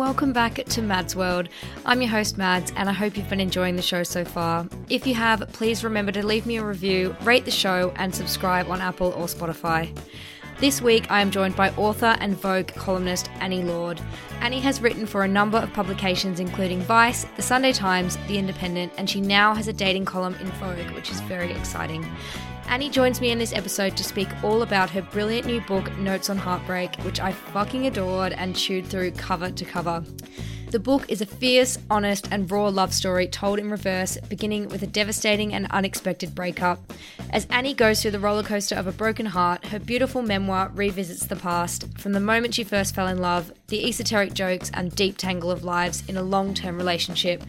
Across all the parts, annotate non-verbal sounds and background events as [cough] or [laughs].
Welcome back to Mads World. I'm your host, Mads, and I hope you've been enjoying the show so far. If you have, please remember to leave me a review, rate the show, and subscribe on Apple or Spotify. This week, I am joined by author and Vogue columnist Annie Lord. Annie has written for a number of publications, including Vice, The Sunday Times, The Independent, and she now has a dating column in Vogue, which is very exciting. Annie joins me in this episode to speak all about her brilliant new book, Notes on Heartbreak, which I fucking adored and chewed through cover to cover. The book is a fierce, honest, and raw love story told in reverse, beginning with a devastating and unexpected breakup. As Annie goes through the roller coaster of a broken heart, her beautiful memoir revisits the past, from the moment she first fell in love, the esoteric jokes and deep tangle of lives in a long term relationship,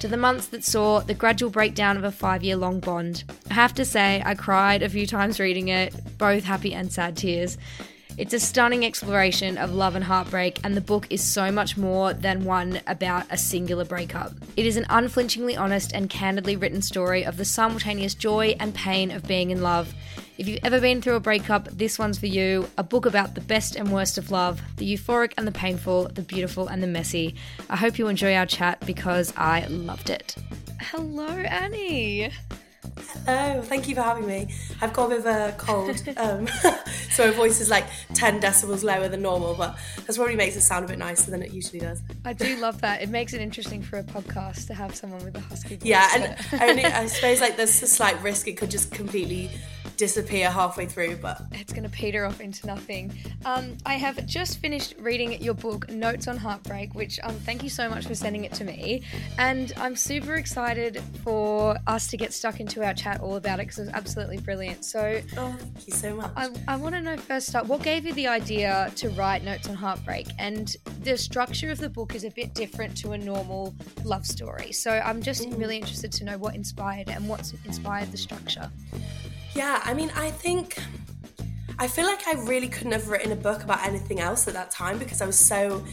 to the months that saw the gradual breakdown of a five year long bond. I have to say, I cried a few times reading it, both happy and sad tears. It's a stunning exploration of love and heartbreak, and the book is so much more than one about a singular breakup. It is an unflinchingly honest and candidly written story of the simultaneous joy and pain of being in love. If you've ever been through a breakup, this one's for you. A book about the best and worst of love, the euphoric and the painful, the beautiful and the messy. I hope you enjoy our chat because I loved it. Hello, Annie. Hello, thank you for having me. I've got a bit of a cold, [laughs] um, [laughs] so my voice is like 10 decibels lower than normal, but that probably makes it sound a bit nicer than it usually does. I do love that. It makes it interesting for a podcast to have someone with a husky voice. Yeah, and [laughs] only, I suppose like there's a slight risk it could just completely disappear halfway through, but it's going to peter off into nothing. Um, I have just finished reading your book, Notes on Heartbreak, which um, thank you so much for sending it to me. And I'm super excited for us to get stuck into our chat all about it because it was absolutely brilliant. So, oh, thank you so much. I, I want to know first up, what gave you the idea to write Notes on Heartbreak? And the structure of the book is a bit different to a normal love story. So, I'm just mm. really interested to know what inspired and what's inspired the structure. Yeah, I mean, I think I feel like I really couldn't have written a book about anything else at that time because I was so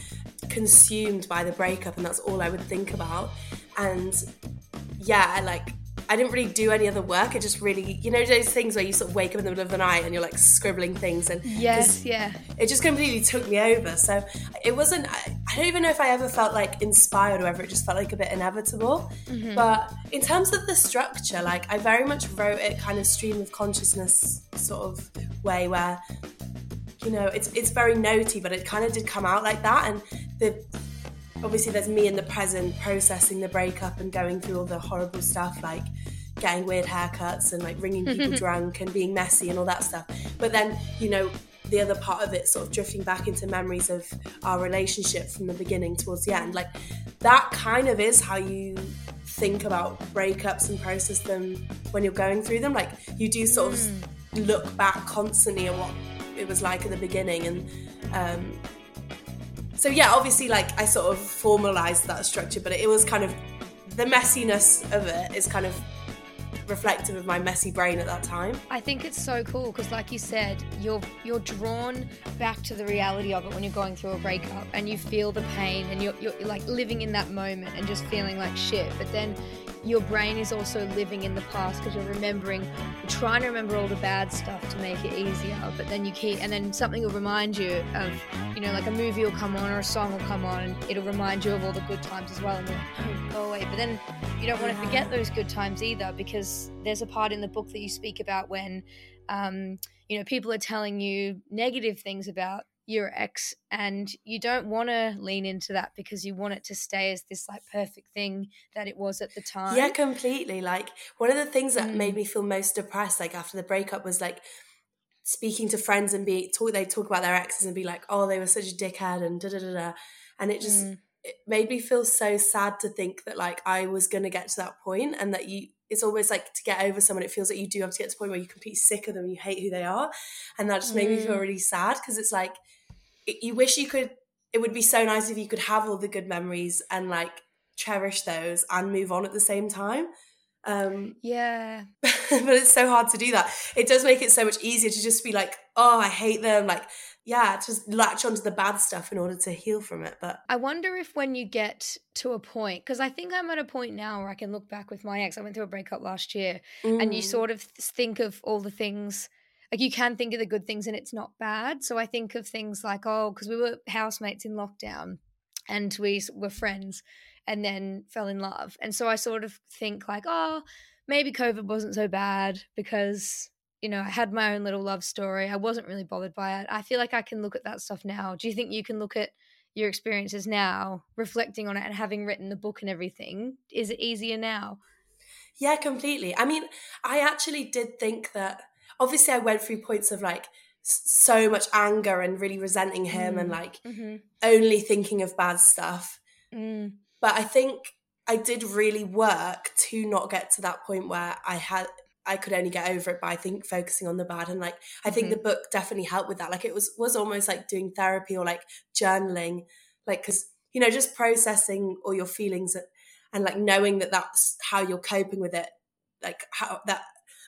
consumed by the breakup and that's all I would think about. And yeah, I like I didn't really do any other work. I just really, you know, those things where you sort of wake up in the middle of the night and you're like scribbling things and yes, yeah, it just completely took me over. So it wasn't. I, I don't even know if I ever felt like inspired or whatever. It just felt like a bit inevitable. Mm-hmm. But in terms of the structure, like I very much wrote it kind of stream of consciousness sort of way where you know it's it's very notey, but it kind of did come out like that and the obviously there's me in the present processing the breakup and going through all the horrible stuff like getting weird haircuts and like ringing people drunk and being messy and all that stuff. But then, you know, the other part of it sort of drifting back into memories of our relationship from the beginning towards the end. Like that kind of is how you think about breakups and process them when you're going through them. Like you do sort mm. of look back constantly at what it was like at the beginning and um so yeah, obviously like I sort of formalized that structure, but it was kind of the messiness of it is kind of reflective of my messy brain at that time. I think it's so cool because, like you said, you're you're drawn back to the reality of it when you're going through a breakup, and you feel the pain, and you're, you're like living in that moment and just feeling like shit. But then your brain is also living in the past because you're remembering, you're trying to remember all the bad stuff to make it easier. But then you keep, and then something will remind you of, you know, like a movie will come on or a song will come on, and it'll remind you of all the good times as well, and then oh, go away. But then you don't want to forget those good times either because there's a part in the book that you speak about when, um, you know, people are telling you negative things about your ex and you don't want to lean into that because you want it to stay as this like perfect thing that it was at the time yeah completely like one of the things that mm. made me feel most depressed like after the breakup was like speaking to friends and be talk they talk about their exes and be like oh they were such a dickhead and da da da da and it just mm. it made me feel so sad to think that like I was gonna get to that point and that you it's almost like to get over someone it feels like you do have to get to the point where you're completely sick of them you hate who they are and that just made mm. me feel mm. really sad because it's like it, you wish you could it would be so nice if you could have all the good memories and like cherish those and move on at the same time um yeah [laughs] but it's so hard to do that it does make it so much easier to just be like oh i hate them like yeah just latch onto the bad stuff in order to heal from it but i wonder if when you get to a point because i think i'm at a point now where i can look back with my ex i went through a breakup last year mm. and you mm. sort of think of all the things like you can think of the good things and it's not bad so i think of things like oh because we were housemates in lockdown and we were friends and then fell in love and so i sort of think like oh maybe covid wasn't so bad because you know i had my own little love story i wasn't really bothered by it i feel like i can look at that stuff now do you think you can look at your experiences now reflecting on it and having written the book and everything is it easier now yeah completely i mean i actually did think that obviously I went through points of like so much anger and really resenting him mm. and like mm-hmm. only thinking of bad stuff. Mm. But I think I did really work to not get to that point where I had I could only get over it by I think focusing on the bad and like I think mm-hmm. the book definitely helped with that. Like it was was almost like doing therapy or like journaling, like because you know just processing all your feelings and like knowing that that's how you're coping with it, like how that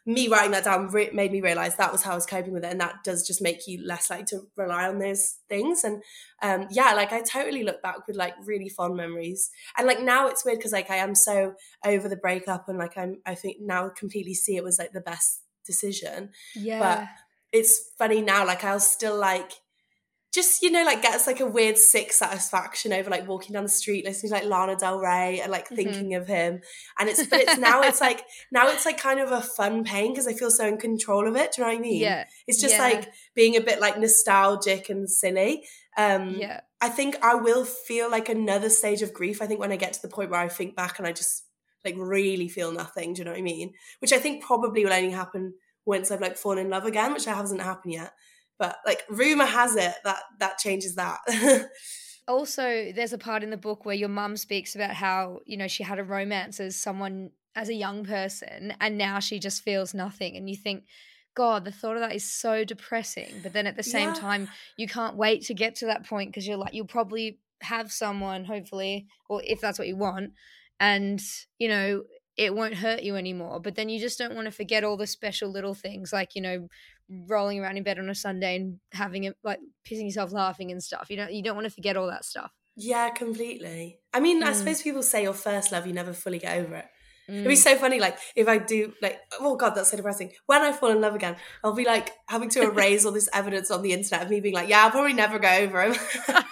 me writing that down re- made me realize that was how I was coping with it, and that does just make you less likely to rely on those things. And um, yeah, like I totally look back with like really fond memories, and like now it's weird because like I am so over the breakup, and like I'm I think now completely see it was like the best decision. Yeah, but it's funny now, like I'll still like just you know like gets like a weird sick satisfaction over like walking down the street listening to like Lana Del Rey and like mm-hmm. thinking of him. And it's but it's now it's like [laughs] now it's like kind of a fun pain because I feel so in control of it do you know what I mean? Yeah. It's just yeah. like being a bit like nostalgic and silly. Um yeah. I think I will feel like another stage of grief I think when I get to the point where I think back and I just like really feel nothing do you know what I mean? Which I think probably will only happen once I've like fallen in love again which hasn't happened yet but like rumor has it that that changes that [laughs] also there's a part in the book where your mum speaks about how you know she had a romance as someone as a young person and now she just feels nothing and you think god the thought of that is so depressing but then at the same yeah. time you can't wait to get to that point because you're like you'll probably have someone hopefully or if that's what you want and you know it won't hurt you anymore but then you just don't want to forget all the special little things like you know rolling around in bed on a Sunday and having it like pissing yourself laughing and stuff. You don't you don't want to forget all that stuff. Yeah, completely. I mean, mm. I suppose people say your first love, you never fully get over it. Mm. It'd be mm. so funny, like if I do, like, oh god, that's so depressing. When I fall in love again, I'll be like having to erase all this evidence on the internet of me being like, yeah, I'll probably never go over him. [laughs] [laughs]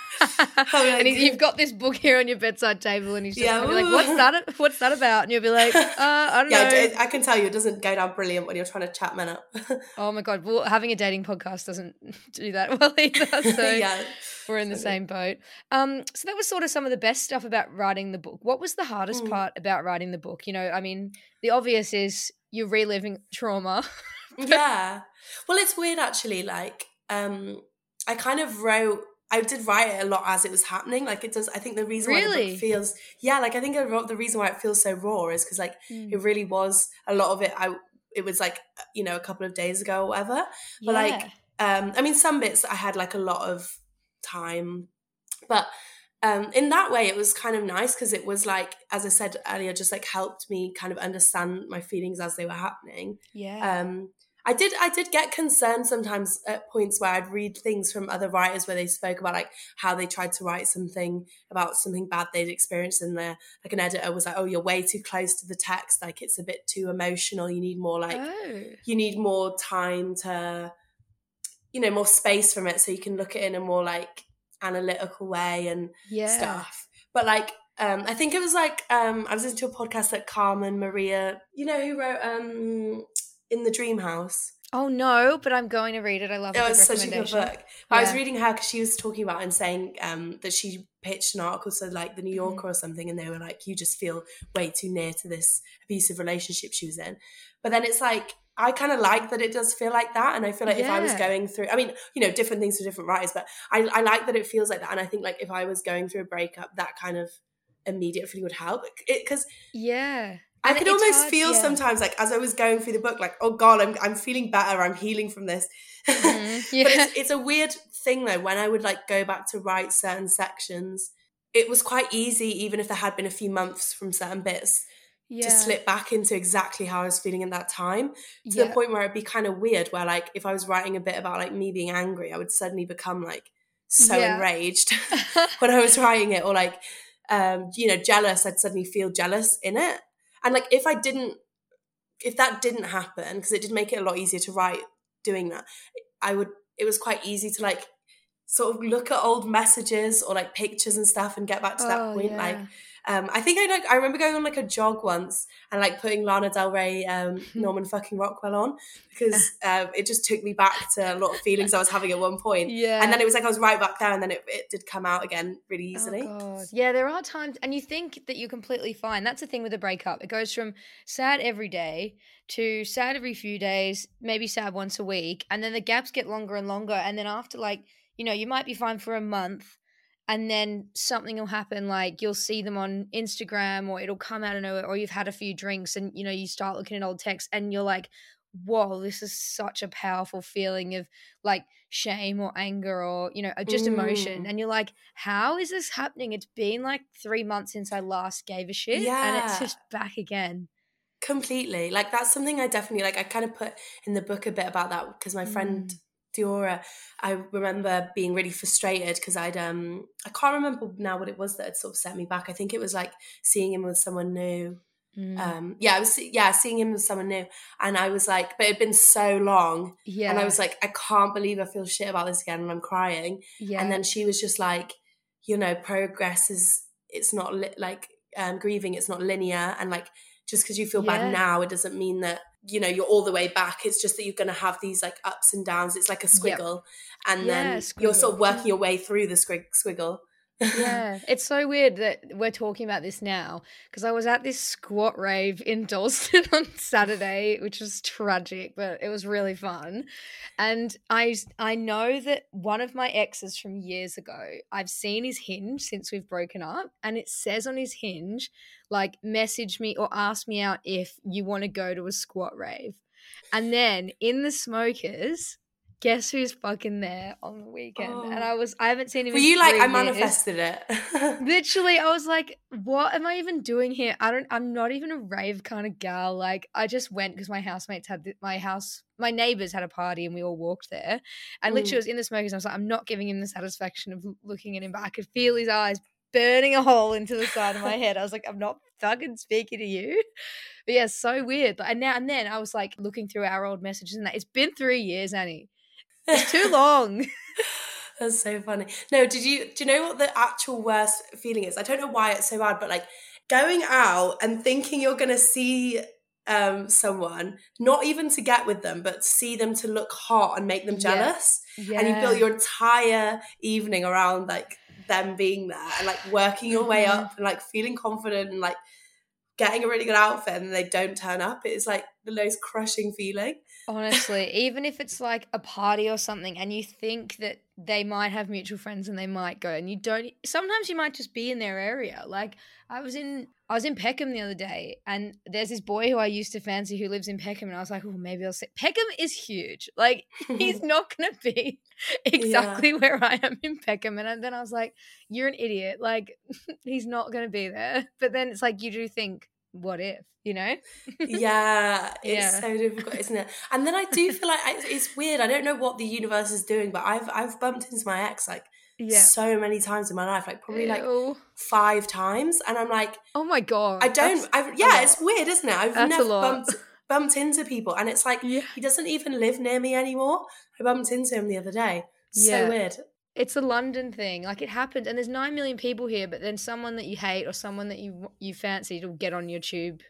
[laughs] and you've got this book here on your bedside table, and he's just yeah, like, "What's that? What's that about?" And you'll be like, [laughs] uh, "I don't yeah, know." I can tell you, it doesn't go down brilliant when you're trying to chat men up. [laughs] oh my god! Well, having a dating podcast doesn't do that well either. So yeah, we're in the same boat. Um, so that was sort of some of the best stuff about writing the book. What was the hardest mm. part about writing the book? You know, I mean, the obvious is you're reliving trauma. yeah. Well, it's weird actually. Like, um, I kind of wrote I did write it a lot as it was happening. Like it does. I think the reason really? why the book feels yeah, like I think the reason why it feels so raw is because like mm. it really was a lot of it. I it was like you know a couple of days ago or whatever. But yeah. like um, I mean, some bits I had like a lot of time, but um, in that way it was kind of nice because it was like as I said earlier, just like helped me kind of understand my feelings as they were happening. Yeah. Um, I did I did get concerned sometimes at points where I'd read things from other writers where they spoke about like how they tried to write something about something bad they'd experienced in there. Like an editor was like, "Oh, you're way too close to the text. Like it's a bit too emotional. You need more like Oh. you need more time to you know more space from it so you can look at it in a more like analytical way and Yeah. stuff. But like, um, I think it was like um, I was listening to a podcast that Carmen Maria, you know, who wrote um, in the Dream House. Oh no, but I'm going to read it. I love It a was such a good book. But I was reading her because she was talking about and saying um, that she pitched an article to like the New Mm-hmm. Yorker or something, and they were like, "You just feel way too near to this abusive relationship she was in." But then it's like I kind of like that it does feel like that, and I feel like if I was going through, I mean, you know, different things for different writers, but I, I like that it feels like that, and I think like if I was going through a breakup, that kind of immediate feeling would help because Yeah. I And could almost hard- feel yeah. sometimes like as I was going through the book, like, oh god, I'm I'm feeling better, I'm healing from this. Mhm. [laughs] But it's, it's a weird thing though. When I would like go back to write certain sections, it was quite easy, even if there had been a few months from certain bits, yeah. to slip back into exactly how I was feeling at that time. To yeah. the point where it'd be kind of weird, where like if I was writing a bit about like me being angry, I would suddenly become like so Yeah. enraged [laughs] [laughs] when I was writing it, or like um, you know, jealous. I'd suddenly feel jealous in it, and like if I didn't, if that didn't happen, because it did make it a lot easier to write doing that, I would. It was quite easy to like sort of look at old messages or like pictures and stuff and get back to that Oh, point. Like, yeah. Um, I think I like I remember going on like a jog once and like putting Lana Del Rey, um, [laughs] Norman fucking Rockwell on because [laughs] um, it just took me back to a lot of feelings I was having at one point. Yeah. And then it was like I was right back there, and then it, it did come out again really easily. Oh. Yeah, there are times, and you think that you're completely fine. That's the thing with a breakup. It goes from sad every day to sad every few days, maybe sad once a week, and then the gaps get longer and longer. And then after, like, you know, you might be fine for a month, and then something will happen. Like you'll see them on Instagram, or it'll come out of nowhere, or you've had a few drinks, and you know, you start looking at old texts, and you're like, whoa, this is such a powerful feeling of like shame or anger or, you know, just emotion. Mm. And you're like, how is this happening? It's been like three months since I last gave a shit. And it's just back again. Completely. Like that's something I definitely like. I kind of put in the book a bit about that because my friend Mm. Diora, I remember being really frustrated because I'd um I can't remember now what it was that had sort of set me back. I think it was like seeing him with someone new. Mm. Um yeah, I was yeah seeing him with someone new, and I was like, but it'd been so long, yeah. and I was like, I can't believe I feel shit about this again, and I'm crying. yeah. And then she was just like, you know, progress is it's not li- like um, grieving. It's not linear, and like just because you feel Yeah. bad now, it doesn't mean that you know you're all the way back. It's just that you're going to have these like ups and downs. It's like a Yep. squiggle, and Yeah, then you're sort of working your way through the squig- squiggle. Yeah, [laughs] it's so weird that we're talking about this now because I was at this squat rave in Dalston [laughs] on Saturday, which was tragic, but it was really fun. And I I know that one of my exes from years ago, I've seen his hinge since we've broken up, and it says on his hinge, like, message me or ask me out if you want to go to a squat rave. And then in the smokers, guess who's fucking there on the weekend? Oh. And I was I haven't seen him. Were you like three I manifested it? [laughs] Literally, I was like, "What am I even doing here? I don't. I'm not even a rave kind of gal. Like, I just went because my housemates had the, my house. My neighbors had a party, and we all walked there. And literally, Mm. I was in the smokers. And I was like, I'm not giving him the satisfaction of looking at him, but I could feel his eyes burning a hole into the side of my head. I was like, I'm not fucking speaking to you. But yeah, so weird. But and now and then, I was like looking through our old messages, and that it's been three years, Annie. It's too long. [laughs] That's so funny. No, did you do you know what the actual worst feeling is? I don't know why it's so bad, but like going out and thinking you're gonna see um someone, not even to get with them, but see them to look hot and make them jealous. yeah. And you built your entire evening around like them being there and like working your way up and like feeling confident and like getting a really good outfit and they don't turn up. It's like the most crushing feeling. Honestly, even if it's like a party or something and you think that they might have mutual friends and they might go and you don't sometimes you might just be in their area. Like I was in I was in Peckham the other day and there's this boy who I used to fancy who lives in Peckham and I was like, "Oh, maybe I'll see." Peckham is huge. Like [laughs] he's not going to be [laughs] exactly where I am in Peckham and then I was like, "You're an idiot. Like [laughs] he's not going to be there." But then it's like you do think what if, you know? [laughs] yeah, it's Yeah. so difficult, isn't it? And then I do feel like I, it's weird. I don't know what the universe is doing, but I've I've bumped into my ex like yeah. so many times in my life, like probably like Ew. five times, and I'm like, oh my god. I don't. I've, yeah, it's weird, isn't it? I've never bumped bumped into people, and it's like Yeah. he doesn't even live near me anymore. I bumped into him the other day. So Yeah. weird. It's a London thing. Like it happens, and there's nine million people here. But then someone that you hate or someone that you you fancied will get on your tube,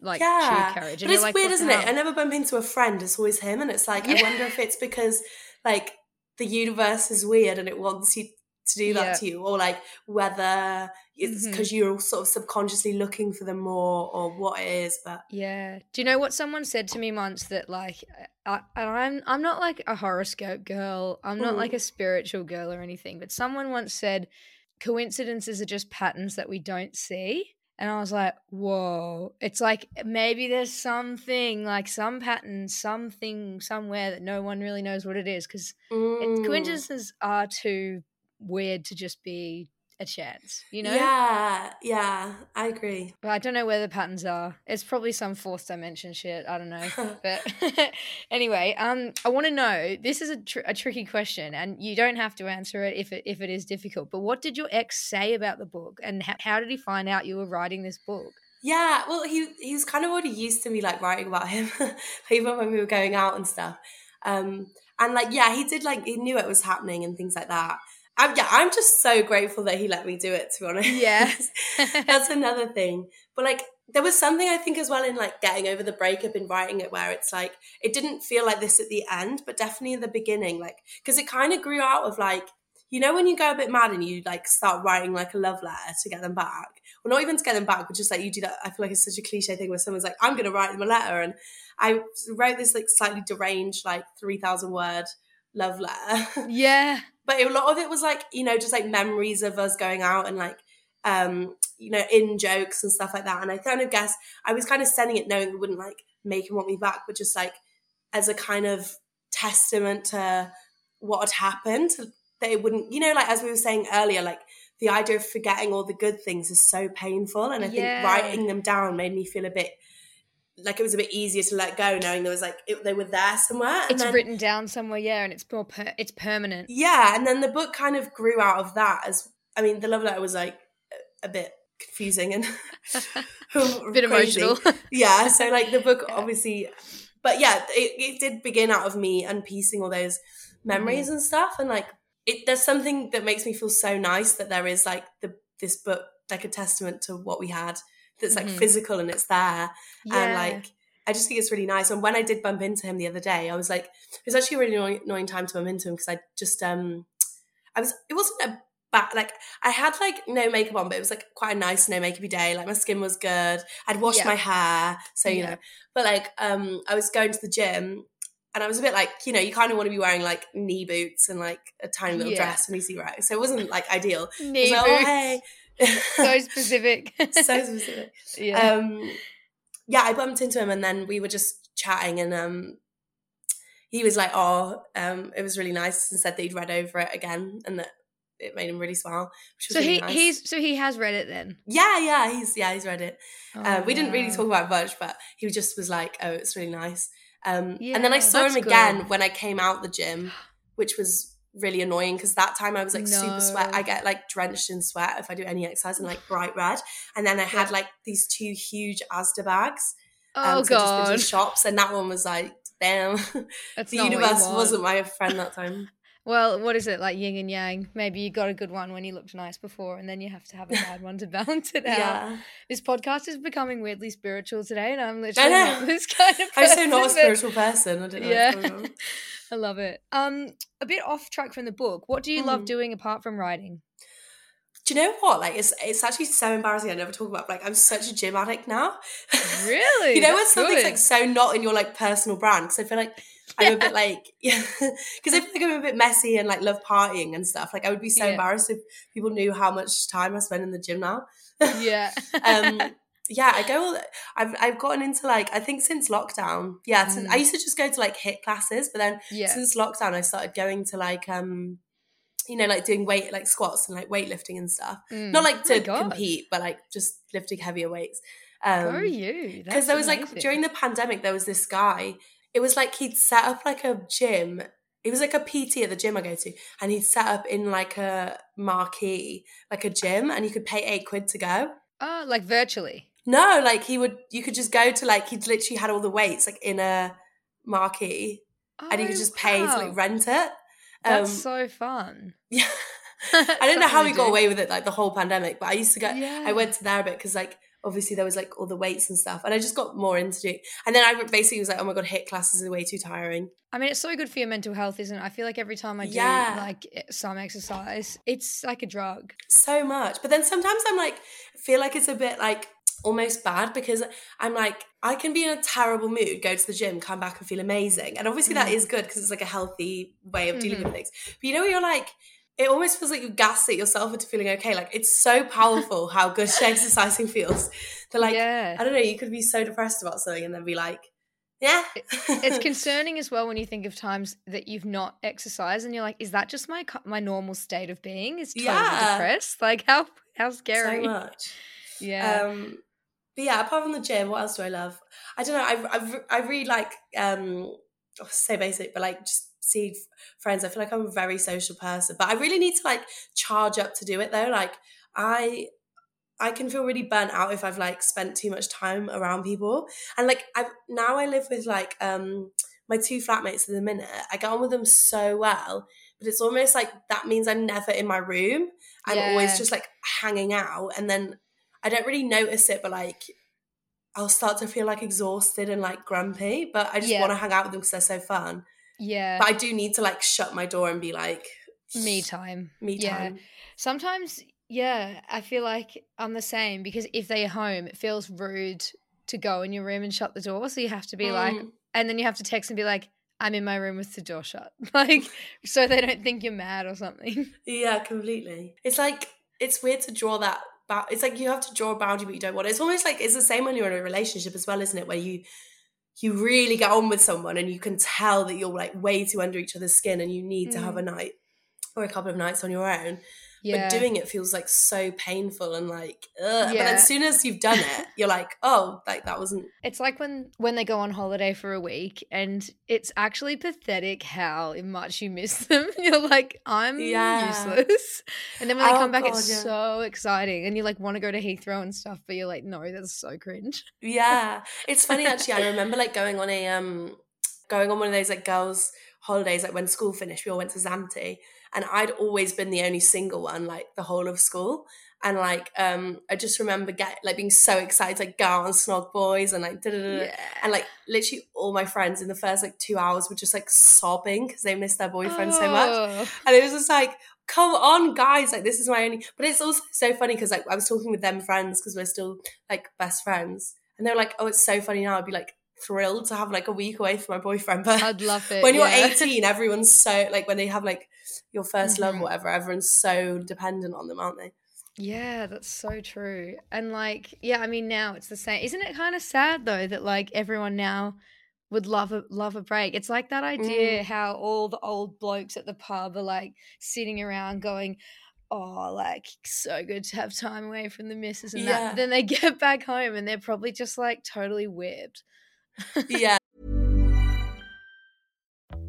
like yeah, tube carriage. and you're it's like, weird, isn't it? I never bump into a friend. It's always him, and it's like Yeah. I wonder if it's because like the universe is weird and it wants you to do that Yeah. to you, or like whether it's because you're sort of subconsciously looking for them more, or what it is. But Yeah. Do you know what someone said to me once that like I, and I'm I'm not like a horoscope girl. I'm not Mm. like a spiritual girl or anything, but someone once said coincidences are just patterns that we don't see. And I was like, whoa. It's like maybe there's something, like some pattern, something somewhere that no one really knows what it is. Because Mm. coincidences are too weird to just be a chance, you know? Yeah, yeah, I agree. But I don't know where the patterns are. It's probably some fourth dimension shit. I don't know. [laughs] But [laughs] anyway, um, I want to know. This is a, tr- a tricky question, and you don't have to answer it if it if it is difficult. But what did your ex say about the book, and h- how did he find out you were writing this book? Yeah, well, he he's kind of already used to me like writing about him, [laughs] even when we were going out and stuff. Um, and like, yeah, he did like he knew it was happening and things like that. Um, yeah, I'm just so grateful that he let me do it. To be honest, Yeah. [laughs] that's another thing. But like, there was something I think as well in like getting over the breakup and writing it, where it's like it didn't feel like this at the end, but definitely in the beginning, like because it kind of grew out of like you know when you go a bit mad and you like start writing like a love letter to get them back well not even to get them back but just like you do that i feel like it's such a cliche thing where someone's like i'm gonna write them a letter and i wrote this like slightly deranged like 3000 word love letter yeah. But a lot of it was like you know just like memories of us going out and like um you know in jokes and stuff like that. And i kind of guess i was kind of sending it knowing it wouldn't like make him want me back but just like as a kind of testament to what had happened that it wouldn't you know like as we were saying earlier like the idea of forgetting all the good things is so painful. And i think writing them down made me feel a bit like it was a bit easier to let go knowing there was like it, they were there somewhere It's then- written down somewhere, yeah, and it's more per- it's permanent. yeah and then the book kind of grew out of that as i mean the love letter was like a- a bit confusing and [laughs] [laughs] A bit crazy. emotional. [laughs] yeah so like the book Yeah. obviously but yeah it, it did begin out of me unpiecing all those memories Mm-hmm. and stuff and like it there's something that makes me feel so nice that there is like the this book like a testament to what we had that's like Mhm. physical and it's there and like I just think it's really nice. And when I did bump into him the other day, I was like, it was actually a really annoying, annoying time to bump into him because I just, um, I was, it wasn't a bad, like, I had like no makeup on, but it was like quite a nice no makeupy day. Like my skin was good. I'd washed Yeah. my hair. So, you Yeah. know, but like, um, I was going to the gym and I was a bit like, you know, you kind of want to be wearing like knee boots and like a tiny little Yeah. dress when you see right. So it wasn't like ideal. I was Knee like, oh, boots. hey. So [laughs] specific. so specific [laughs] yeah. um yeah i bumped into him and then we were just chatting and um he was like oh um it was really nice and said that he'd read over it again and that it made him really smile which was so really he nice. he's so he has read it then. yeah yeah he's yeah he's read it Oh, um, we didn't really talk about it much but he just was like oh it's really nice um and then i saw him again good. when i came out the gym which was really annoying because that time I was like super sweat. I get like drenched in sweat if I do any exercise and like bright red. And then I had like these two huge Asda bags Oh um, so went to god, shops, and that one was like, damn, That's the not what you universe wasn't my friend that time. Well, what is it like yin and yang? Maybe you got a good one when you looked nice before, and then you have to have a [laughs] bad one to balance it out. yeah, This podcast is becoming weirdly spiritual today, and I'm literally not [laughs] this kind of. I'm so not a spiritual person. I don't know. Yeah, What's going on. [laughs] I love it. Um, a bit off track from the book. What do you love Mm. doing apart from writing? Do you know what? Like, it's it's actually so embarrassing. I never talk about. Like, I'm such a gym addict now. Really? you know when That's something's good. like so not in your like personal brand? Because I feel like I'm a [laughs] bit like [laughs] yeah. Because I feel like I'm a bit messy and like love partying and stuff. Like, I would be so Yeah. embarrassed if people knew how much time I spend in the gym now. yeah. [laughs] um yeah i go all i've i've gotten into like i think since lockdown yeah since, Mm. i used to just go to like HIIT classes but then yeah. since lockdown i started going to like um you know like doing weight like squats and like weightlifting and stuff Mm. not like Oh to God. compete but like just lifting heavier weights Um, Go you. because there was like during the pandemic there was this guy it was like he'd set up like a gym it was like a pt at the gym i go to and he'd set up in like a marquee like a gym and you could pay eight quid to go Oh, like virtually. no like he would you could just go to like he'd literally had all the weights like in a marquee and you could Oh, just pay to like rent it That's Um, so fun. [laughs] yeah [laughs] i don't know how we to got away with it like the whole pandemic but i used to go Yeah. I went to there a bit because like obviously there was like all the weights and stuff, and I just got more into it. And then I basically was like, oh my god, HIIT classes are way too tiring. I mean, it's so good for your mental health, isn't it? I feel like every time I do Yeah. like some exercise, it's like a drug. So much, but then sometimes I'm like, feel like it's a bit like almost bad because I'm like, I can be in a terrible mood, go to the gym, come back and feel amazing, and obviously that Mm. is good because it's like a healthy way of dealing Mhm. with things. But you know, you're like. It almost feels like you gaslit yourself into feeling okay. Like it's so powerful how good exercising [laughs] feels. That like yeah. I don't know, you could be so depressed about something and then be like, yeah. it's [laughs] concerning as well when you think of times that you've not exercised and you're like, is that just my my normal state of being? Is totally Yeah. depressed? Like how how scary? so much. yeah. Um, but yeah, apart from the gym, what else do I love? I don't know. I I, I really like um, oh, so basic, but like just see friends. I feel like I'm a very social person, but I really need to like charge up to do it though. Like I. I can feel really burnt out if I've like spent too much time around people. And like I now I live with like um my two flatmates at the minute. I get on with them so well, but it's almost like that means I'm never in my room. I'm Yeah. always just like hanging out and then I don't really notice it, but like I'll start to feel like exhausted and like grumpy. But I just Yeah. want to hang out with them because they're so fun. Yeah. But I do need to like shut my door and be like me time. me Yeah. time. Sometimes, yeah, I feel like I'm the same because if they're home, it feels rude to go in your room and shut the door. So you have to be like, Mm. and then you have to text and be like, I'm in my room with the door shut. [laughs] Like, so they don't think you're mad or something. [laughs] Yeah, completely. It's like it's weird to draw that. It's like you have to draw a boundary, but you don't want it. It's almost like it's the same when you're in a relationship as well, isn't it? Where you you really get on with someone and you can tell that you're like way too under each other's skin and you need to have mm. a night or a couple of nights on your own. Yeah. But doing it feels like so painful and like, ugh. but Yeah. then as soon as you've done it, you're like, [laughs] oh, like that wasn't. It's like when when they go on holiday for a week, and it's actually pathetic how much you miss [laughs] them. You're like, I'm Yeah. useless, and then when they Oh, come back, it's yeah. so exciting, and you like want to go to Heathrow and stuff, but you're like, no, that's so cringe. Yeah, [laughs] it's funny actually. I remember like going on a um, going on one of those like girls' holidays, like when school finished, we all went to Zante, and I'd always been the only single one, like the whole of school. And like, um, I just remember get like being so excited to like go out and snog boys and like, da-da-da-da. and like literally all my friends in the first like two hours were just like sobbing because they missed their boyfriend so much. Oh. And it was just like, come on, guys, like this is my only. But it's also so funny because like I was talking with them friends because we're still like best friends, and they were like, oh, it's so funny now. I'd be like thrilled to have like a week away from my boyfriend, but [laughs] I'd love it. when you're yeah. [laughs] 18, everyone's so like when they have like your 1st love Mhm. or whatever, everyone's so dependent on them, aren't they? Yeah, that's so true. And like, yeah, I mean, now it's the same. Isn't it kind of sad though that like everyone now would love a love a break? It's like that idea how all the old blokes at the pub are like sitting around going, "Oh, like so good to have time away from the missus and that." Yeah. But then they [laughs] get back home and they're probably just like totally whipped. Yeah,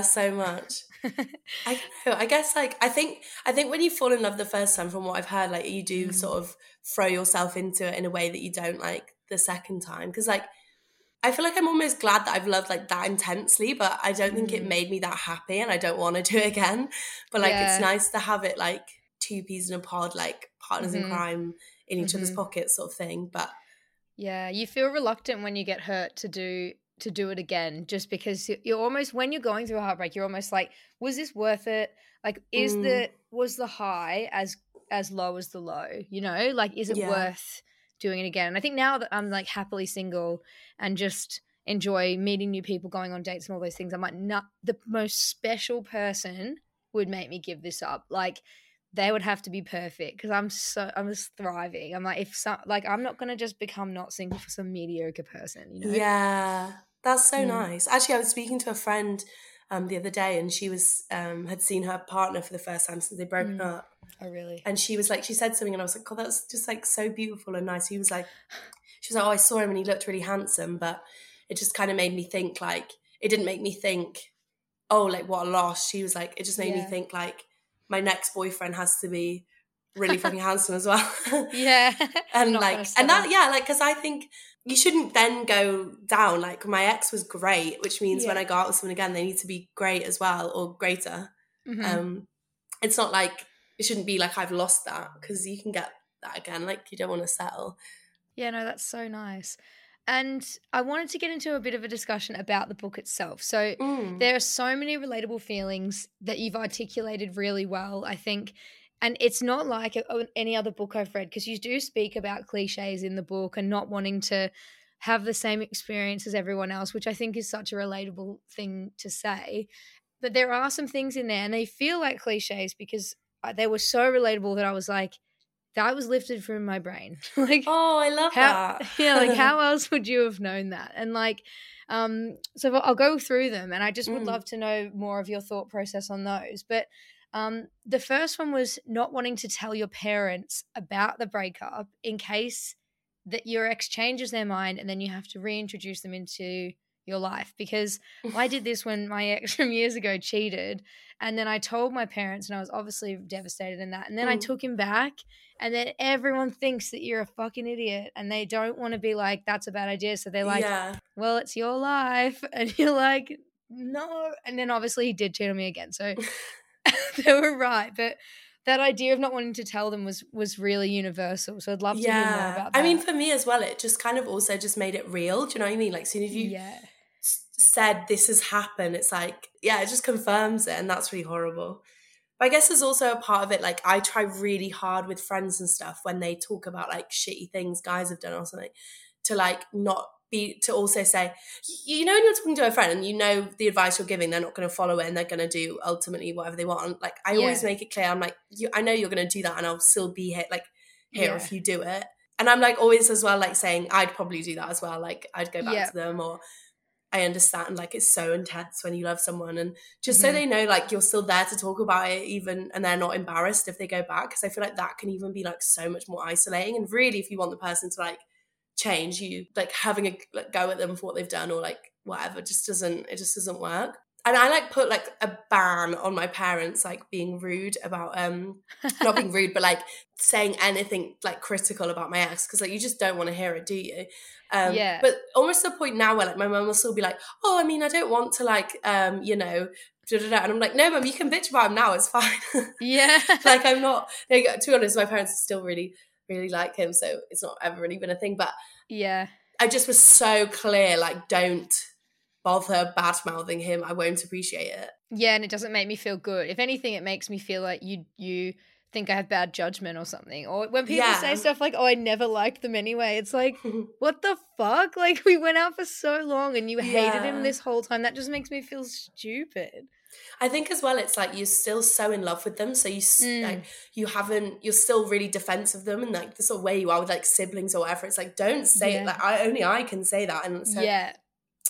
so much. [laughs] I don't know. I guess like I think I think when you fall in love the first time, from what I've heard, like you do sort of throw yourself into it in a way that you don't like the second time. Because like I feel like I'm almost glad that I've loved like that intensely, but I don't think it made me that happy, and I don't want to do it again. But like Yeah. it's nice to have it like two peas in a pod, like partners in Mhm. crime in each other's Mhm. pockets, sort of thing. But Yeah, you feel reluctant when you get hurt to do to do it again, just because you- you're almost when you're going through a heartbreak, you're almost like, was this worth it? Like, is Mm. the was the high as as low as the low? You know, like, is it Yeah. worth doing it again? And I think now that I'm like happily single and just enjoy meeting new people, going on dates and all those things, I'm like, not the most special person would make me give this up. Like, they would have to be perfect because I'm so I'm just thriving. I'm like if some like I'm not gonna just become not single for some mediocre person, you know? Yeah, that's so Mm. nice. Actually, I was speaking to a friend um, the other day, and she was um, had seen her partner for the first time since they'd broken Mm. up, Oh really? and she was like, she said something, and I was like, God, that's just like so beautiful and nice. He was like, she was like, oh, I saw him and he looked really handsome, but it just kind of made me think like it didn't make me think, oh, like what a loss. She was like, it just made me think like my next boyfriend has to be really fucking [laughs] handsome as well. Yeah. [laughs] and like and that yeah like because i think you shouldn't then go down like my ex was great which means when i go out with someone again they need to be great as well or greater Mhm. um it's not like it shouldn't be like i've lost that because you can get that again like you don't want to settle Yeah, no, that's so nice. And I wanted to get into a bit of a discussion about the book itself. So Mm. there are so many relatable feelings that you've articulated really well, I think. And it's not like any other book I've read because you do speak about cliches in the book and not wanting to have the same experience as everyone else, which I think is such a relatable thing to say. But there are some things in there and they feel like cliches because uh, they were so relatable that I was like, that was lifted from my brain. [laughs] like, oh i love how that [laughs] yeah like [laughs] how else would you have known that and like um so i'll go through them and i just would Mm. love to know more of your thought process on those but um the first one was not wanting to tell your parents about the breakup in case that your ex changes their mind and then you have to reintroduce them into your life because I did this when my ex from years ago cheated and then I told my parents and I was obviously devastated in that and then I Mm. took him back and then everyone thinks that you're a fucking idiot and they don't want to be like that's a bad idea so they're like yeah well it's your life [laughs] and you're like no and then obviously he did cheat on me again so [laughs] [laughs] they were right but that idea of not wanting to tell them was was really universal so I'd love to hear more about that i mean for me as well it just kind of also just made it real do you know what i mean? Like soon as you yeah. s- said this has happened it's like yeah it just confirms it and that's really horrible. But i guess there's also a part of it like i try really hard with friends and stuff when they talk about like shitty things guys have done or something to like not be to also say you know when you're talking to a friend and you know the advice you're giving they're not going to follow it and they're going to do ultimately whatever they want like i always make it clear i'm like you i know you're going to do that and i'll still be here like here Yeah. if you do it and i'm like always as well like saying i'd probably do that as well like i'd go back Yeah. to them or I understand like it's so intense when you love someone and just so Mhm. they know like you're still there to talk about it even and they're not embarrassed if they go back because I feel like that can even be like so much more isolating and really if you want the person to like change you like having a like, go at them for what they've done or like whatever just doesn't it just doesn't work and I like put like a ban on my parents like being rude about um not being rude [laughs] but like saying anything like critical about my ex because like you just don't want to hear it do you um Yeah. but almost to the point now where like my mum will still be like oh I mean I don't want to like um you know da, da, da. and I'm like no mum you can bitch about him now it's fine Yeah. [laughs] like I'm not like, to be honest my parents still really really like him so it's not ever really been a thing but yeah. I just was so clear like don't bother bad mouthing him I won't appreciate it Yeah, and it doesn't make me feel good. If anything, it makes me feel like you you think I have bad judgment or something. Or when people Yeah. say stuff like, "Oh, I never liked them anyway," it's like, [laughs] what the fuck? Like we went out for so long and you hated him this whole time. That just makes me feel stupid. I think as well, it's like you're still so in love with them, so you mm. like you haven't, you're still really defensive of them, and like the sort of way you are with like siblings or whatever. It's like don't say Yeah. it. Like I only I can say that, and so yeah,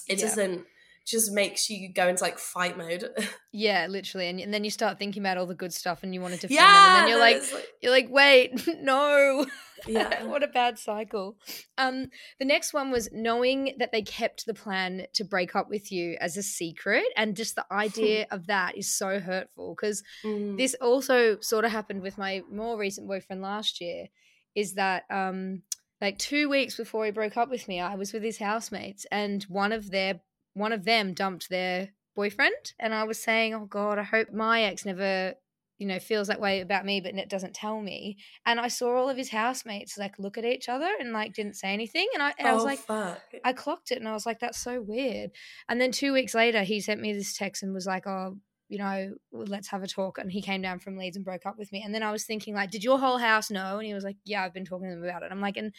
it yeah. doesn't. Just makes you go into like fight mode. [laughs] yeah, literally. And, and then you start thinking about all the good stuff and you want to defend them, yeah, and then you're like, like- you're like, wait, [laughs] no. Yeah. [laughs] what a bad cycle. Um, the next one was knowing that they kept the plan to break up with you as a secret, and just the idea of that is so hurtful because Mm. this also sort of happened with my more recent boyfriend last year. Is that um, like two weeks before he broke up with me, I was with his housemates, and one of their one of them dumped their boyfriend, and I was saying, "Oh God, I hope my ex never." You know, feels that way about me, but it doesn't tell me. And I saw all of his housemates like look at each other and like didn't say anything. And I, and I was Oh, like, fuck. I clocked it and I was like, that's so weird. And then two weeks later, he sent me this text and was like, oh, you know, let's have a talk. And he came down from Leeds and broke up with me. And then I was thinking, like, did your whole house know? And he was like, yeah, I've been talking to them about it. I'm like, and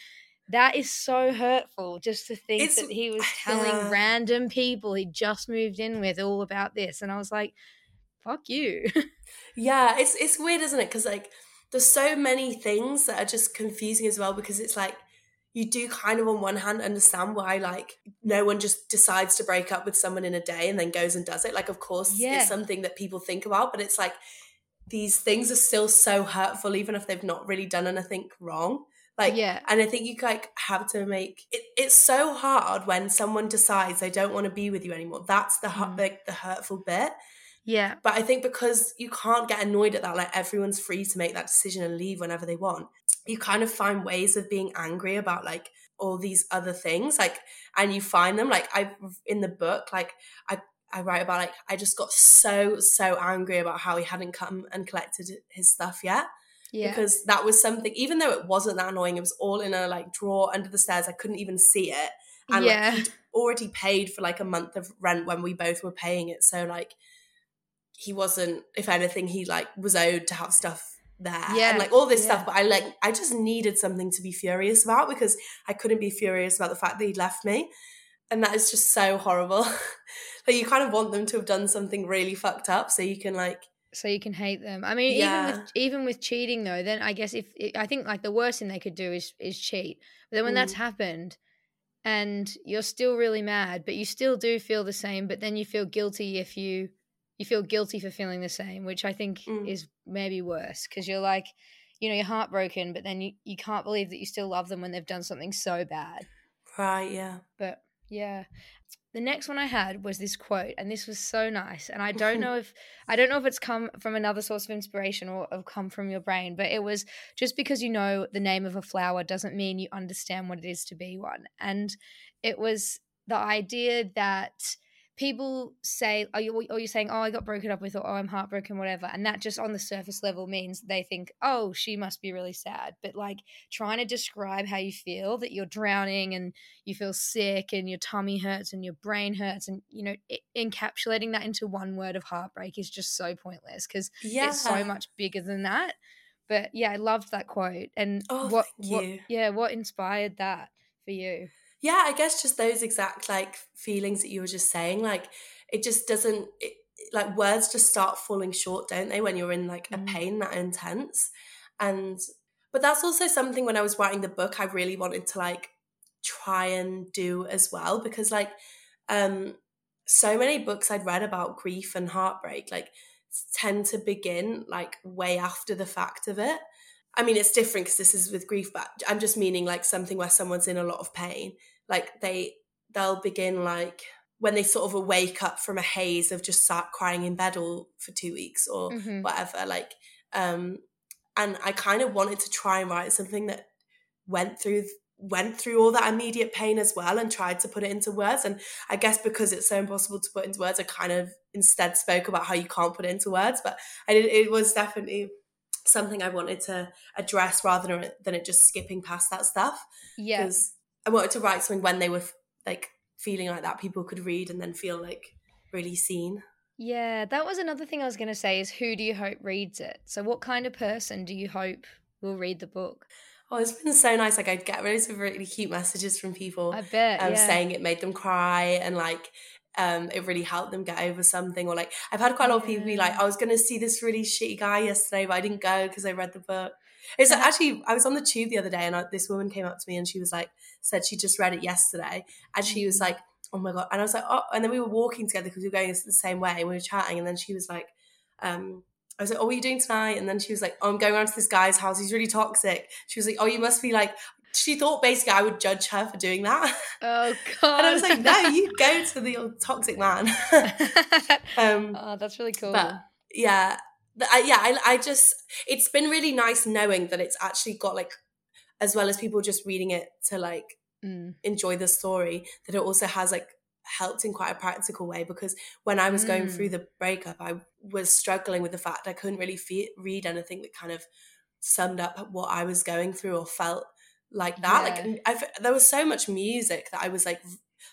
that is so hurtful just to think It's- that he was [sighs] telling yeah. random people he just moved in with all about this. And I was like, fuck you. [laughs] Yeah, it's it's weird, isn't it? Because like there's so many things that are just confusing as well. Because it's like you do kind of on one hand understand why like no one just decides to break up with someone in a day and then goes and does it. Like of course Yeah. it's something that people think about, but it's like these things are still so hurtful, even if they've not really done anything wrong. Like Yeah. and I think you like have to make it. It's so hard when someone decides they don't want to be with you anymore. That's the Mm. like the hurtful bit. yeah. But I think because you can't get annoyed at that, like everyone's free to make that decision and leave whenever they want, you kind of find ways of being angry about like all these other things. Like, and you find them. Like, I, in the book, like, I, I write about like, I just got so, so angry about how he hadn't come and collected his stuff yet. Yeah. Because that was something, even though it wasn't that annoying, it was all in a like drawer under the stairs. I couldn't even see it. And Yeah. like, he'd already paid for like a month of rent when we both were paying it. So, like, he wasn't if anything he like was owed to have stuff there Yeah, and like all this yeah. stuff but i like i just needed something to be furious about because i couldn't be furious about the fact that he'd left me and that is just so horrible [laughs] like you kind of want them to have done something really fucked up so you can like so you can hate them. I mean, Yeah. even with even with cheating though, then I guess if I think like the worst thing they could do is is cheat. But then when that's Mm. happened, and you're still really mad, but you still do feel the same, but then you feel guilty if you you feel guilty for feeling the same, which I think Mm. is maybe worse because you're like, you know, you're heartbroken, but then you you can't believe that you still love them when they've done something so bad. right yeah But yeah. The next one I had was this quote, and this was so nice. And I don't [laughs] know if I don't know if it's come from another source of inspiration or have come from your brain, but it was just because you know the name of a flower doesn't mean you understand what it is to be one. And it was the idea that people say, "Are you?" Or you're saying, "Oh, I got broken up with," or "Oh, I'm heartbroken," whatever, and that just on the surface level means they think, "Oh, she must be really sad." But like trying to describe how you feel, that you're drowning and you feel sick and your tummy hurts and your brain hurts, and you know, i encapsulating that into one word of heartbreak is just so pointless because yeah it's so much bigger than that. But yeah, I loved that quote. And Oh, what, what yeah, what inspired that for you? Yeah i guess just those exact like feelings that you were just saying like it just doesn't it, like words just start falling short don't they when you're in like a Mm. pain that intense and but that's also something when i was writing the book i really wanted to like try and do as well because like um so many books i'd read about grief and heartbreak like tend to begin like way after the fact of it I mean, it's different because this is with grief, but I'm just meaning like something where someone's in a lot of pain. Like they, they'll begin like when they sort of wake up from a haze of just sat crying in bed all for two weeks or Mhm. whatever. Like, um, and I kind of wanted to try and write something that went through went through all that immediate pain as well and tried to put it into words and i guess because it's so impossible to put into words i kind of instead spoke about how you can't put it into words but i did it was definitely something i wanted to address rather than, than it just skipping past that stuff Yeah. I wanted to write something when they were like feeling like that people could read and then feel like really seen Yeah, that was another thing I was going to say is who do you hope reads it? So what kind of person do you hope will read the book? Oh, it's been so nice. Like I'd get loads of really cute messages from people. I bet, Um, yeah. saying it made them cry and like um it really helped them get over something. Or like I've had quite a lot of people be like, I was gonna see this really shitty guy yesterday, but I didn't go because I read the book. It's Uh-huh. actually I was on the tube the other day and I, this woman came up to me and she was like said she just read it yesterday and she Mm-hmm. was like, oh my god. And I was like, oh. And then we were walking together because we were going the same way and we were chatting and then she was like, um. I was like, "Oh, what are you doing tonight?" And then she was like, "Oh, I'm going around to this guy's house. He's really toxic." She was like, "Oh, you must be like." She thought basically I would judge her for doing that. Oh god. [laughs] And I was like, no, you [laughs] go to the old toxic man. [laughs] um, oh, that's really cool. but yeah, I, yeah, I, I just, it's been really nice knowing that it's actually got like, as well as people just reading it to like Mm. enjoy the story, that it also has like helped in quite a practical way because when I was going Mm. through the breakup, I was struggling with the fact I couldn't really fe- read anything that kind of summed up what I was going through or felt like that. Yeah. Like I've, there was so much music that I was like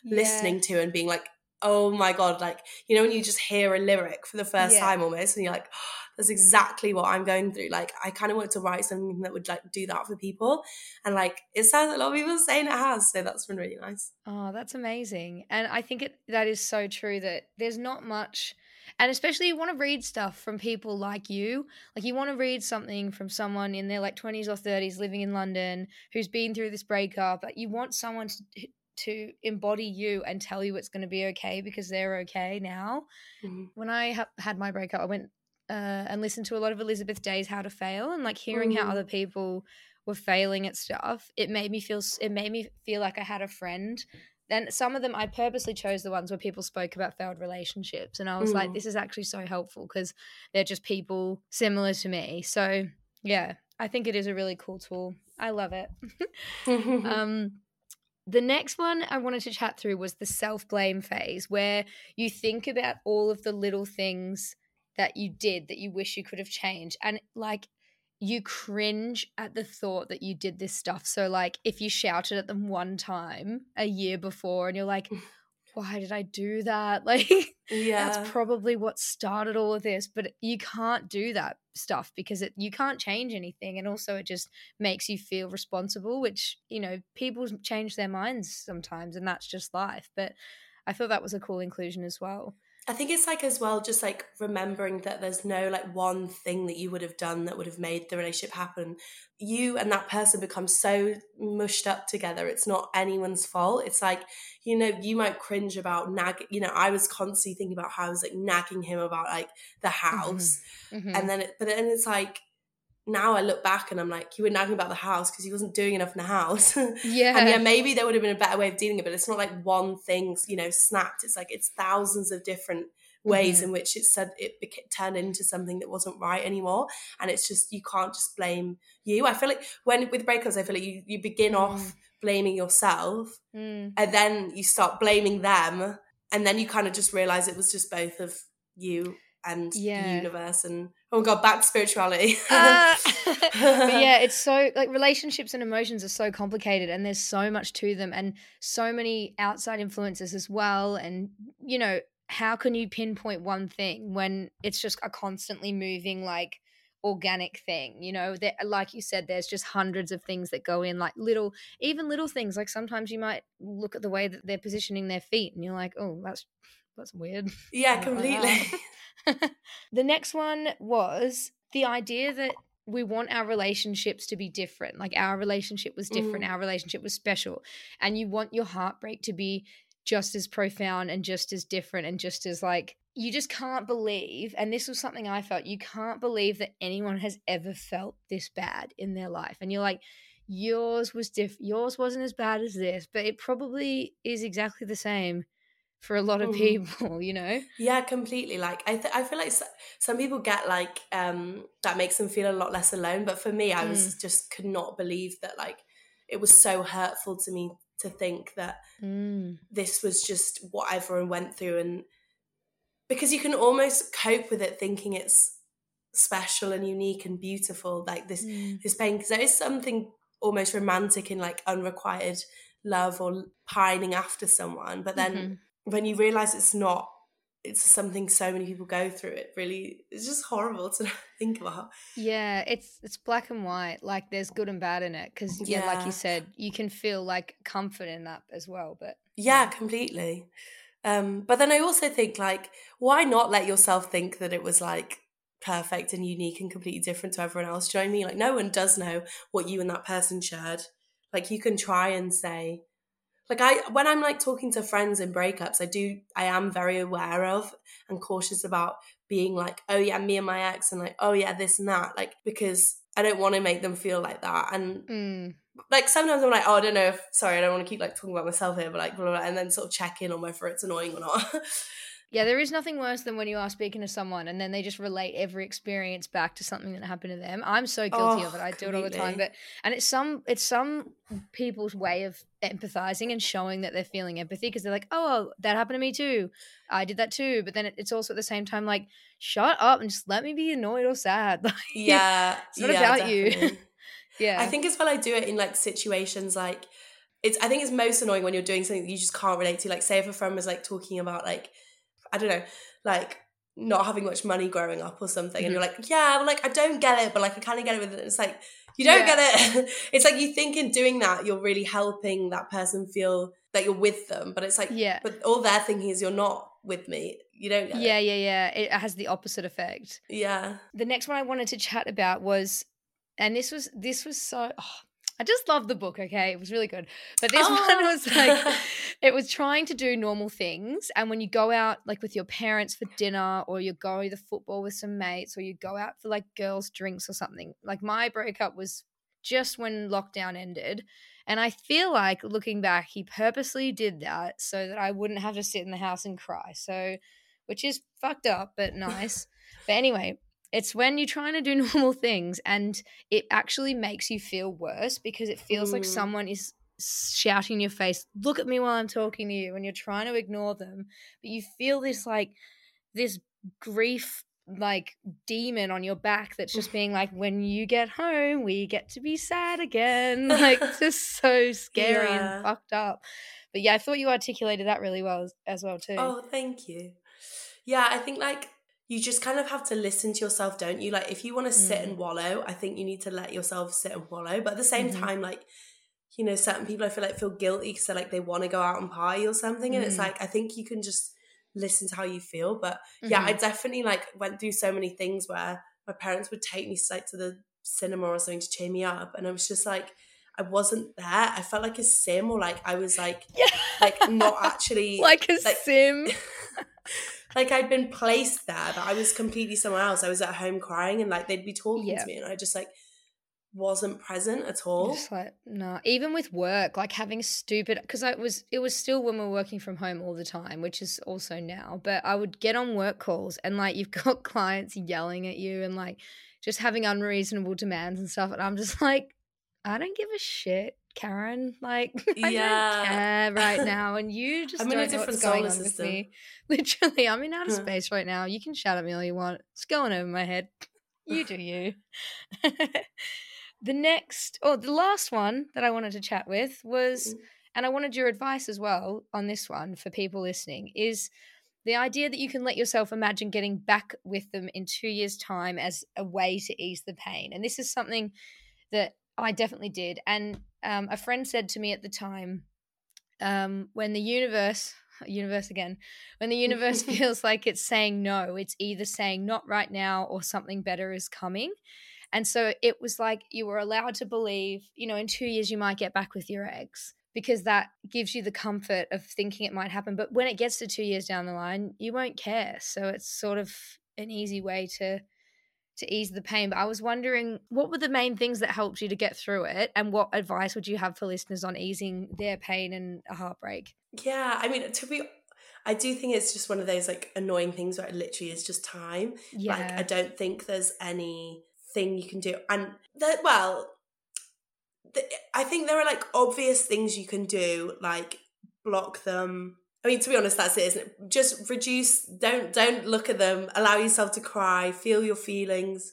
Yeah. listening to and being like, oh my god, like you know when you just hear a lyric for the first Yeah. time almost, and you're like, oh, that's exactly what I'm going through. Like I kind of wanted to write something that would like do that for people, and like it sounds a lot of people saying it has, so that's been really nice. Oh, that's amazing. And I think it that is so true that there's not much and especially you want to read stuff from people like you. Like you want to read something from someone in their like 20s or 30s living in London who's been through this breakup. Like you want someone to to embody you and tell you it's going to be okay because they're okay now. Mhm. When I ha- had my breakup, I went uh, and listened to a lot of Elizabeth Day's How to Fail and like hearing how Mhm. other people were failing at stuff. It made me feel it made me feel like I had a friend then some of them I purposely chose the ones where people spoke about failed relationships and I was like Mm. this is actually so helpful because they're just people similar to me. So yeah, I think it is a really cool tool. I love it. [laughs] [laughs] um the next one I wanted to chat through was the self-blame phase where you think about all of the little things that you did that you wish you could have changed and like you cringe at the thought that you did this stuff. So, like, if you shouted at them one time a year before and you're like, [laughs] why did I do that? [laughs] Like, yeah, that's probably what started all of this. But you can't do that stuff because it, you can't change anything. And also, it just makes you feel responsible, which, you know, people change their minds sometimes, and that's just life. But I thought that was a cool inclusion as well. I think it's like as well, just like remembering that there's no like one thing that you would have done that would have made the relationship happen. You and that person become so mushed up together. It's not anyone's fault. It's like, you know, you might cringe about nag. You know, I was constantly thinking about how I was like nagging him about like the house. Mhm. And then, it, but then it's like, now I look back and I'm like, you were nagging about the house because he wasn't doing enough in the house. [laughs] Yeah. and yeah, maybe there would have been a better way of dealing with it, but it's not like one thing, you know, snapped. It's like it's thousands of different ways Mhm. in which it said it turned into something that wasn't right anymore. And it's just you can't just blame you. I feel like when with breakups, I feel like you you begin off blaming yourself, Mm. and then you start blaming them, and then you kind of just realize it was just both of you and Yeah. the universe. And oh god, back to spirituality. Ah. [laughs] [laughs] but yeah, it's so like relationships and emotions are so complicated and there's so much to them and so many outside influences as well. And you know, how can you pinpoint one thing when it's just a constantly moving like organic thing you know that like you said there's just hundreds of things that go in like little even little things like sometimes you might look at the way that they're positioning their feet and you're like oh that's that's weird yeah, [laughs] like completely. that. [laughs] the next one was the idea that we want our relationships to be different. Like our relationship was different, Mm. our relationship was special. And you want your heartbreak to be just as profound and just as different and just as like you just can't believe and this was something I felt you can't believe that anyone has ever felt this bad in their life. And you're like yours was diff yours wasn't as bad as this, but it probably is exactly the same for a lot of Mhm. people, you know? Yeah, completely. Like I, th- I feel like some people get like um that makes them feel a lot less alone. But for me, I was just could not believe that like it was so hurtful to me to think that Mm. this was just what everyone went through, and because you can almost cope with it thinking it's special and unique and beautiful, like this Mm. this pain. Because there is something almost romantic in like unrequited love or pining after someone, but then Mhm. When you realize it's not it's something so many people go through it really it's just horrible to [laughs] think about Yeah, it's it's black and white. Like there's good and bad in it because yeah, like you said, you can feel like comfort in that as well. But yeah completely um but then i also think like why not let yourself think that it was like perfect and unique and completely different to everyone else do you know what i mean like no one does know what you and that person shared like you can try and say like i when i'm like talking to friends in breakups i do i am very aware of and cautious about being like oh yeah me and my ex and like oh yeah this and that like because i don't want to make them feel like that and mm, like sometimes I'm like, oh, I don't know if sorry, I don't want to keep like talking about myself here, but like, blah, blah, blah, and then sort of check in on whether it's annoying or not. [laughs] yeah, there is nothing worse than when you are speaking to someone and then they just relate every experience back to something that happened to them. I'm so guilty Oh, of it. Oh, I do it all the time. But and it's some it's some people's way of empathizing and showing that they're feeling empathy because they're like, oh, that happened to me too. I did that too. But then it, it's also at the same time like, shut up and just let me be annoyed or sad. [laughs] Like, yeah, it's not yeah, about you. [laughs] yeah. I think as well I do it in like situations like it's I think it's most annoying when you're doing something that you just can't relate to. Like say if a friend was like talking about like I don't know, like not having much money growing up or something, and you're Mm-hmm. like, yeah, well, like I don't get it, but like I kind of get it with it. It's like you don't Yeah. get it. [laughs] it's like you think in doing that you're really helping that person feel that you're with them, but it's like, Yeah. but all they're thinking is you're not with me. You don't yeah, it. yeah, yeah. It has the opposite effect. Yeah. the next one I wanted to chat about was, and this was this was so. oh, I just love the book. Okay, it was really good, but this [laughs] one Oh. was like, oh. [laughs] it was trying to do normal things, and when you go out like with your parents for dinner, or you go to the football with some mates, or you go out for like girls' drinks or something. Like my breakup was just when lockdown ended. And I feel like looking back, he purposely did that so that I wouldn't have to sit in the house and cry. So, which is fucked up, but [laughs] nice. but anyway, it's when you're trying to do [laughs] normal things and it actually makes you feel worse because it feels like Mm. someone is shouting in your face, look at me while I'm talking to you, and you're trying to ignore them. But you feel this like, this grief like demon on your back that's just being like when you get home we get to be sad again [laughs] like just so [laughs] scary Yeah. and fucked up but yeah i thought you articulated that really well as, as well too Oh, thank you. Yeah, I think like you just kind of have to listen to yourself, don't you? Like if you want to sit Mm. and wallow, I think you need to let yourself sit and wallow. But at the same Mhm. time, like you know, certain people I feel like feel guilty because they're like they want to go out and party or something, and it's Mm. like I think you can just listen to how you feel. But yeah, Mhm. I definitely like went through so many things where my parents would take me like to the cinema or something to cheer me up, and I was just like. I wasn't there. I felt like a sim, or like I was like, [laughs] yeah like not actually like a like- sim [laughs] like I'd been placed there, but I was completely somewhere else. I was at home crying, and like they'd be talking Yeah. to me, and I just like wasn't present at all. Just like no, even with work, like having stupid because I was it was still when we're working from home all the time, which is also now. But I would get on work calls and like you've [laughs] got clients yelling at you and like just having unreasonable demands and stuff, and I'm just like, I don't give a shit, Karen. Like [laughs] I Yeah. don't care right [laughs] now, and you just I'm in a don't know what's different going solar on system. with me. [laughs] Literally, I'm in outer Huh. space right now. You can shout at me all you want. It's going over my head. You do you. the next, or the last one that I wanted to chat with was, Mhm. and I wanted your advice as well on this one for people listening, is the idea that you can let yourself imagine getting back with them in two years' time as a way to ease the pain. And this is something that I definitely did. And um, a friend said to me at the time, um, when the universe, [laughs] universe again, when the universe [laughs] feels like it's saying no, it's either saying not right now or something better is coming. And so it was like you were allowed to believe, you know, in two years you might get back with your ex because that gives you the comfort of thinking it might happen. But when it gets to two years down the line, you won't care. So it's sort of an easy way to to ease the pain. But I was wondering what were the main things that helped you to get through it and what advice would you have for listeners on easing their pain and a heartbreak? Yeah, I mean, to be, I do think it's just one of those like annoying things where it literally is just time. Yeah. Like I don't think there's any thing you can do. And that well, the, I think there are like obvious things you can do, like block them. I mean, to be honest, that's it, isn't it? Just reduce. Don't don't look at them. Allow yourself to cry. Feel your feelings.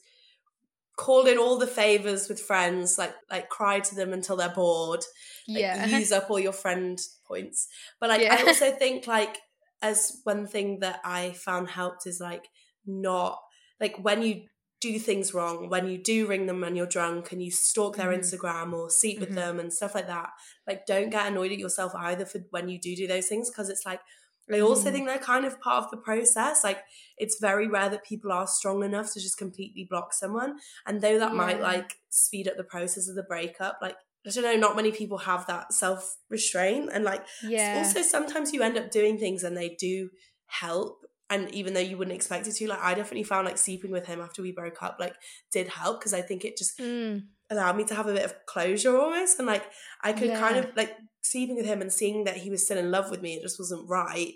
Call in all the favors with friends. Like like cry to them until they're bored. Like, Yeah. [laughs] use up all your friend points. But like, Yeah. I also [laughs] think like as one thing that I found helped is like not like when you do things wrong, when you do ring them when you're drunk and you stalk their Mhm. Instagram or sleep with Mhm. them and stuff like that, like don't get annoyed at yourself either for when you do do those things because it's like I also Mm. think they're kind of part of the process. Like it's very rare that people are strong enough to just completely block someone, and though that might like speed up the process of the breakup, like I don't know, not many people have that self restraint, and like Yeah. also sometimes you end up doing things and they do help and even though you wouldn't expect it to like i definitely found like sleeping with him after we broke up like did help because i think it just Mm. allowed me to have a bit of closure almost and like i could kind of like sleeping with him and seeing that he was still in love with me it just wasn't right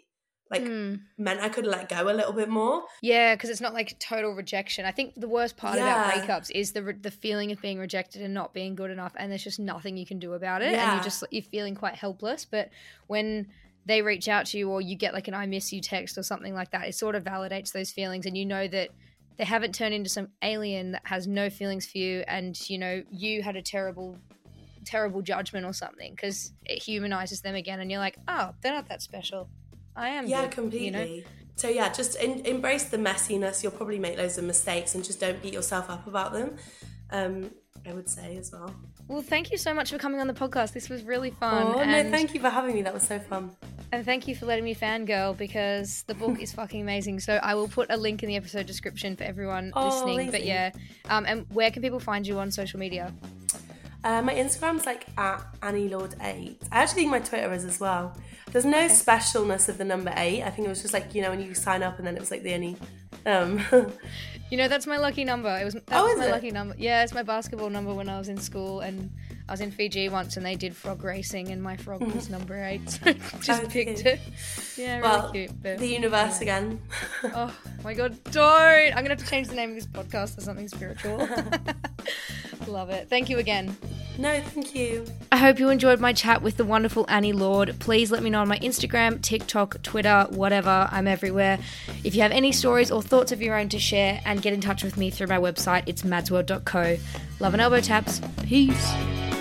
like Mm. meant i could let go a little bit more Yeah, because it's not like total rejection. I think the worst part about breakups is the re- the feeling of being rejected and not being good enough, and there's just nothing you can do about it, and Yeah. you just you're feeling quite helpless. But when they reach out to you, or you get like an "I miss you" text or something like that, it sort of validates those feelings, and you know that they haven't turned into some alien that has no feelings for you, and you know you had a terrible terrible judgment or something because it humanizes them again and you're like oh they're not that special. I am yeah good, completely you know? so yeah just in, embrace the messiness. You'll probably make loads of mistakes and just don't beat yourself up about them um i would say as well Well, thank you so much for coming on the podcast. This was really fun. oh and, no thank you for having me that was so fun and thank you for letting me fangirl because the book is [laughs] fucking amazing. So I will put a link in the episode description for everyone Oh, listening. But yeah, um, and where can people find you on social media? Uh, my Instagram's like at Annie Lord eight. I actually think my Twitter is as well. There's no specialness of the number eight. I think it was just like you know when you sign up and then it was like the only. Um, [laughs] You know, that's my lucky number. It was Oh, my it? lucky number. Yeah, it's my basketball number when I was in school, and I was in Fiji once, and they did frog racing, and my frog was [laughs] number eight. [laughs] So just Oh, picked it. Yeah, really well, cute. but- the universe again. Oh my god, don't! I'm gonna have to change the name of this podcast to something spiritual. Love it. Thank you again. No, thank you. I hope you enjoyed my chat with the wonderful Annie Lord. Please let me know on my Instagram, TikTok, Twitter, whatever. I'm everywhere. If you have any stories or thoughts of your own to share, and get in touch with me through my website, it's madsworld.co. Love and elbow taps. Peace.